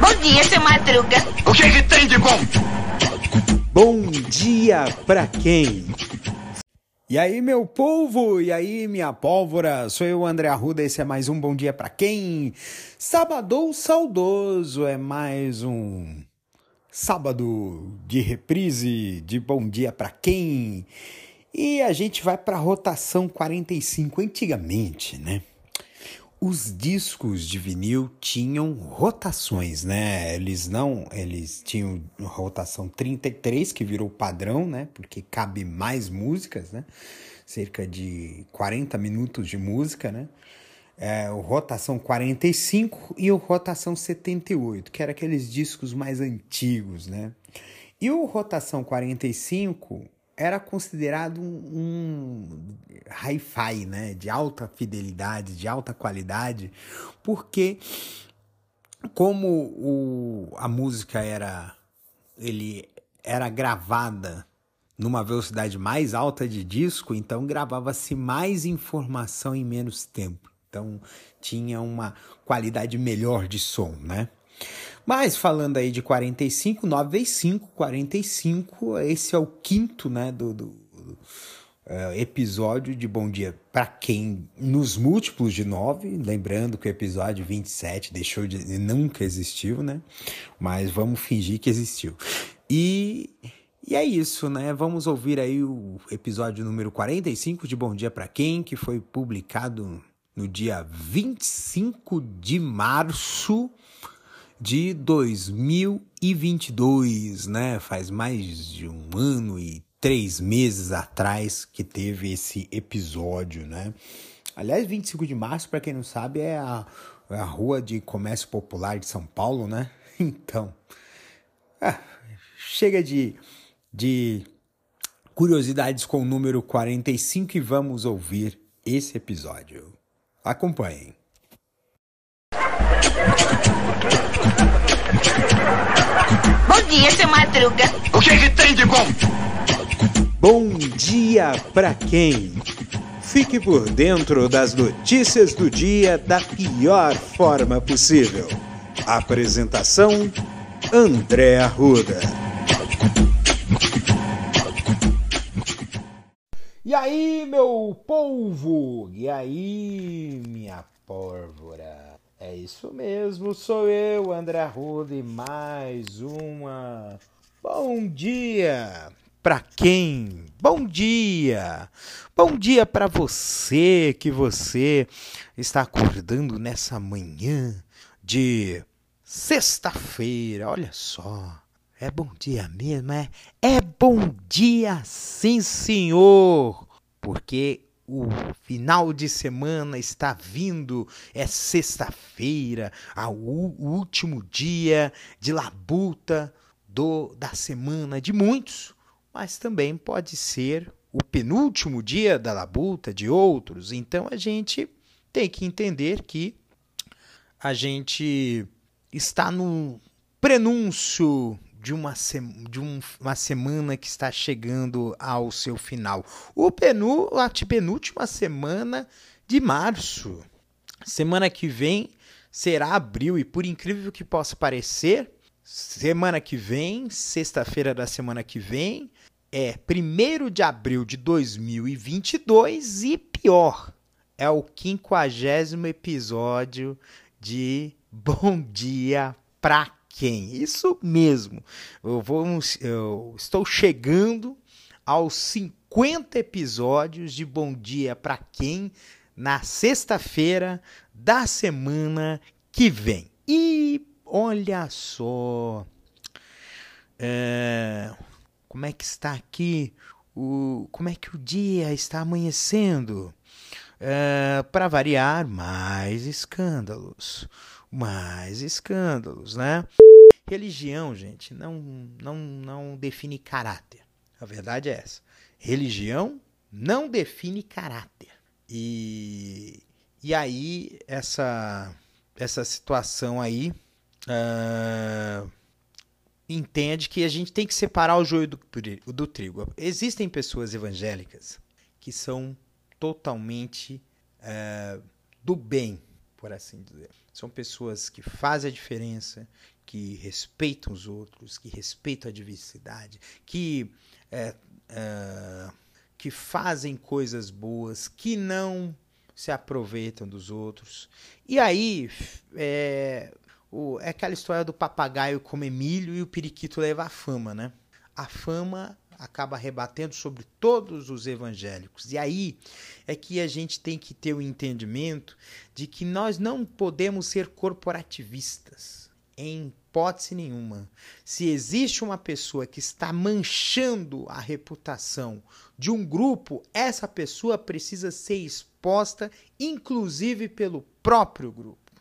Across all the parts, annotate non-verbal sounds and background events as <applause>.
Bom dia, seu Madruga. O que, que tem de bom? Bom dia pra quem? E aí, meu povo, e aí, minha pólvora, sou eu, André Arruda, esse é mais um Bom Dia Pra Quem? Sábado saudoso, é mais um sábado de reprise de Bom Dia Pra Quem? E a gente vai pra rotação 45, antigamente, né? Os discos de vinil tinham rotações, né? Eles não, eles tinham rotação 33 que virou padrão, né? Porque cabe mais músicas, né? Cerca de 40 minutos de música, né? É, o rotação 45 e o rotação 78, que eram aqueles discos mais antigos, né? E o rotação 45 era considerado um, um hi-fi, né, de alta fidelidade, de alta qualidade, porque como o, a música era ele era gravada numa velocidade mais alta de disco, então gravava-se mais informação em menos tempo. Então tinha uma qualidade melhor de som, né? Mas falando aí de 45, 9 vezes 5, 45, esse é o quinto, né, do, do uh, episódio de Bom Dia para quem nos múltiplos de 9, lembrando que o episódio 27 deixou de nunca existiu, né? Mas vamos fingir que existiu. E e é isso, né? Vamos ouvir aí o episódio número 45 de Bom Dia para quem, que foi publicado no dia 25 de março de 2022, né? Faz mais de um ano e três meses atrás que teve esse episódio, né? Aliás, 25 de março, para quem não sabe, é a, é a rua de comércio popular de São Paulo, né? <laughs> Então, ah, chega de, de curiosidades com o número 45 e vamos ouvir esse episódio. Acompanhem. Bom dia, seu Madruga. O que, que tem de bom? Bom dia pra quem? Fique por dentro das notícias do dia da pior forma possível. Apresentação: André Arruda. E aí, meu polvo? E aí, minha pólvora? É isso mesmo, sou eu, André Arruda, e mais uma. Bom dia! Para quem? Bom dia! Bom dia para você que você está acordando nessa manhã de sexta-feira. Olha só, é bom dia mesmo, é? É bom dia, sim, senhor! Porque o final de semana está vindo, é sexta-feira, o último dia de labuta do, da semana de muitos, mas também pode ser o penúltimo dia da labuta de outros. Então a gente tem que entender que a gente está no prenúncio de uma, se, de um, uma semana que está chegando ao seu final. O penu, a penúltima semana de março. Semana que vem será abril, e por incrível que possa parecer, semana que vem, sexta-feira da semana que vem, é 1 de abril de 2022 e pior, é o quinquagésimo episódio de Bom Dia Pra quem? Isso mesmo. Eu, vou, eu estou chegando aos 50 episódios de Bom Dia para quem na sexta-feira da semana que vem. E olha só. É, como é que está aqui? O, como é que o dia está amanhecendo? É, para variar, mais escândalos. Mais escândalos, né? Religião, gente, não, não, não define caráter. A verdade é essa. Religião não define caráter. E, e aí, essa, essa situação aí uh, entende que a gente tem que separar o joio do, do trigo. Existem pessoas evangélicas que são totalmente uh, do bem, por assim dizer. São pessoas que fazem a diferença, que respeitam os outros, que respeitam a diversidade, que, é, é, que fazem coisas boas, que não se aproveitam dos outros. E aí é, o, é aquela história do papagaio comer milho e o periquito levar fama, né? A fama acaba rebatendo sobre todos os evangélicos. E aí é que a gente tem que ter o entendimento de que nós não podemos ser corporativistas em hipótese nenhuma. Se existe uma pessoa que está manchando a reputação de um grupo, essa pessoa precisa ser exposta, inclusive pelo próprio grupo.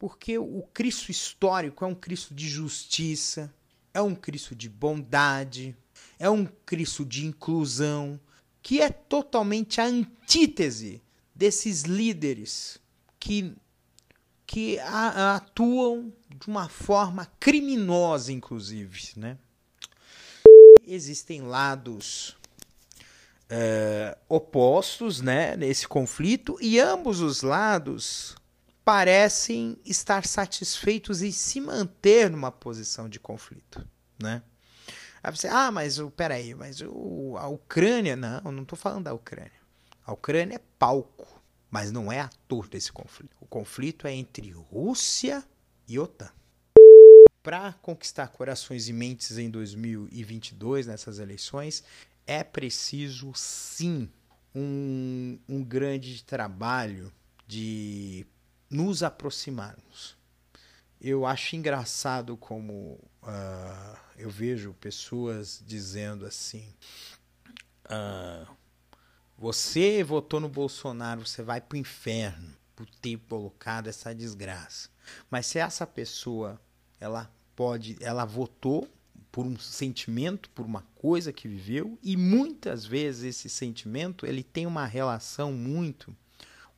Porque o Cristo histórico é um Cristo de justiça, é um Cristo de bondade, é um Cristo de inclusão, que é totalmente a antítese desses líderes que, que a, atuam de uma forma criminosa, inclusive. Né? Existem lados é, opostos né, nesse conflito e ambos os lados parecem estar satisfeitos em se manter numa posição de conflito. Né? Aí você, ah, mas o, peraí, mas o, a Ucrânia, não, eu não estou falando da Ucrânia. A Ucrânia é palco, mas não é ator desse conflito. O conflito é entre Rússia e OTAN. Para conquistar corações e mentes em 2022, nessas eleições, é preciso sim um, um grande trabalho de nos aproximarmos. Eu acho engraçado como uh, eu vejo pessoas dizendo assim: uh, você votou no Bolsonaro, você vai para o inferno por ter colocado essa desgraça. Mas se essa pessoa ela pode, ela votou por um sentimento, por uma coisa que viveu e muitas vezes esse sentimento ele tem uma relação muito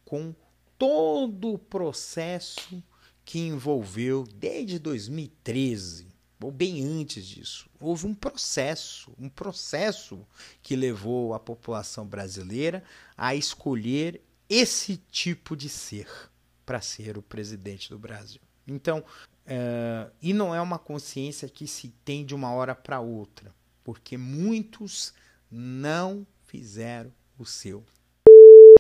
com todo o processo que envolveu desde 2013 ou bem antes disso, houve um processo, um processo que levou a população brasileira a escolher esse tipo de ser para ser o presidente do Brasil. Então, uh, e não é uma consciência que se tem de uma hora para outra, porque muitos não fizeram o seu.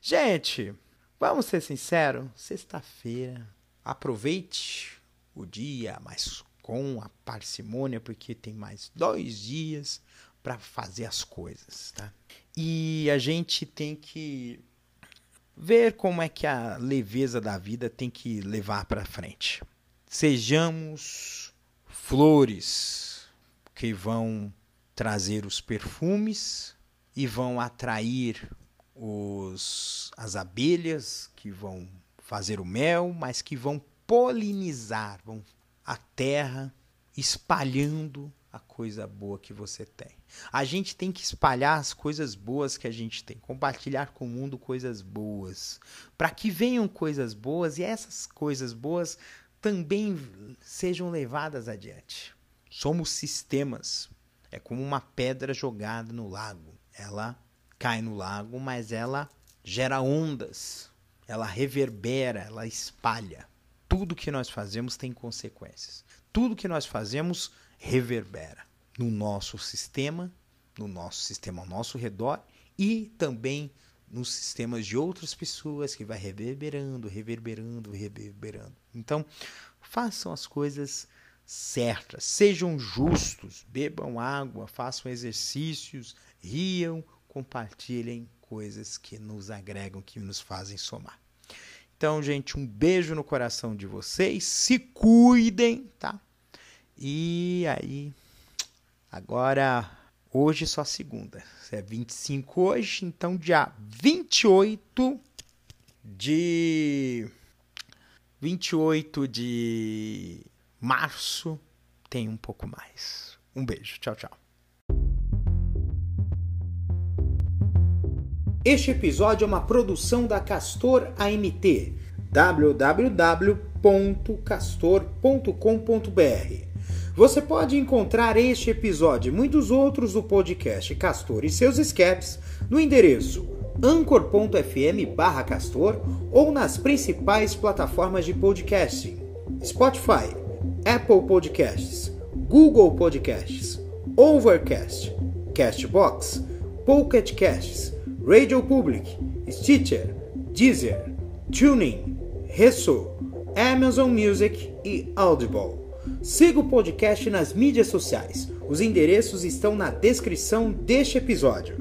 Gente, vamos ser sinceros, sexta-feira, aproveite o dia mais com a parcimônia, porque tem mais dois dias para fazer as coisas, tá? E a gente tem que ver como é que a leveza da vida tem que levar para frente. Sejamos flores que vão trazer os perfumes e vão atrair os, as abelhas que vão fazer o mel, mas que vão polinizar, vão a terra, espalhando a coisa boa que você tem. A gente tem que espalhar as coisas boas que a gente tem, compartilhar com o mundo coisas boas, para que venham coisas boas e essas coisas boas também sejam levadas adiante. Somos sistemas. É como uma pedra jogada no lago. Ela cai no lago, mas ela gera ondas, ela reverbera, ela espalha tudo que nós fazemos tem consequências. Tudo que nós fazemos reverbera no nosso sistema, no nosso sistema ao nosso redor e também nos sistemas de outras pessoas que vai reverberando, reverberando, reverberando. Então, façam as coisas certas, sejam justos, bebam água, façam exercícios, riam, compartilhem coisas que nos agregam, que nos fazem somar. Então, gente, um beijo no coração de vocês. Se cuidem, tá? E aí, agora, hoje só segunda. É 25 hoje, então dia 28 de 28 de março tem um pouco mais. Um beijo. Tchau, tchau. Este episódio é uma produção da Castor AMT, www.castor.com.br. Você pode encontrar este episódio e muitos outros do podcast Castor e seus escapes no endereço anchor.fm castor ou nas principais plataformas de podcasting, Spotify, Apple Podcasts, Google Podcasts, Overcast, Castbox, Pocket Casts, Radio Public, Stitcher, Deezer, Tuning, Resso, Amazon Music e Audible. Siga o podcast nas mídias sociais. Os endereços estão na descrição deste episódio.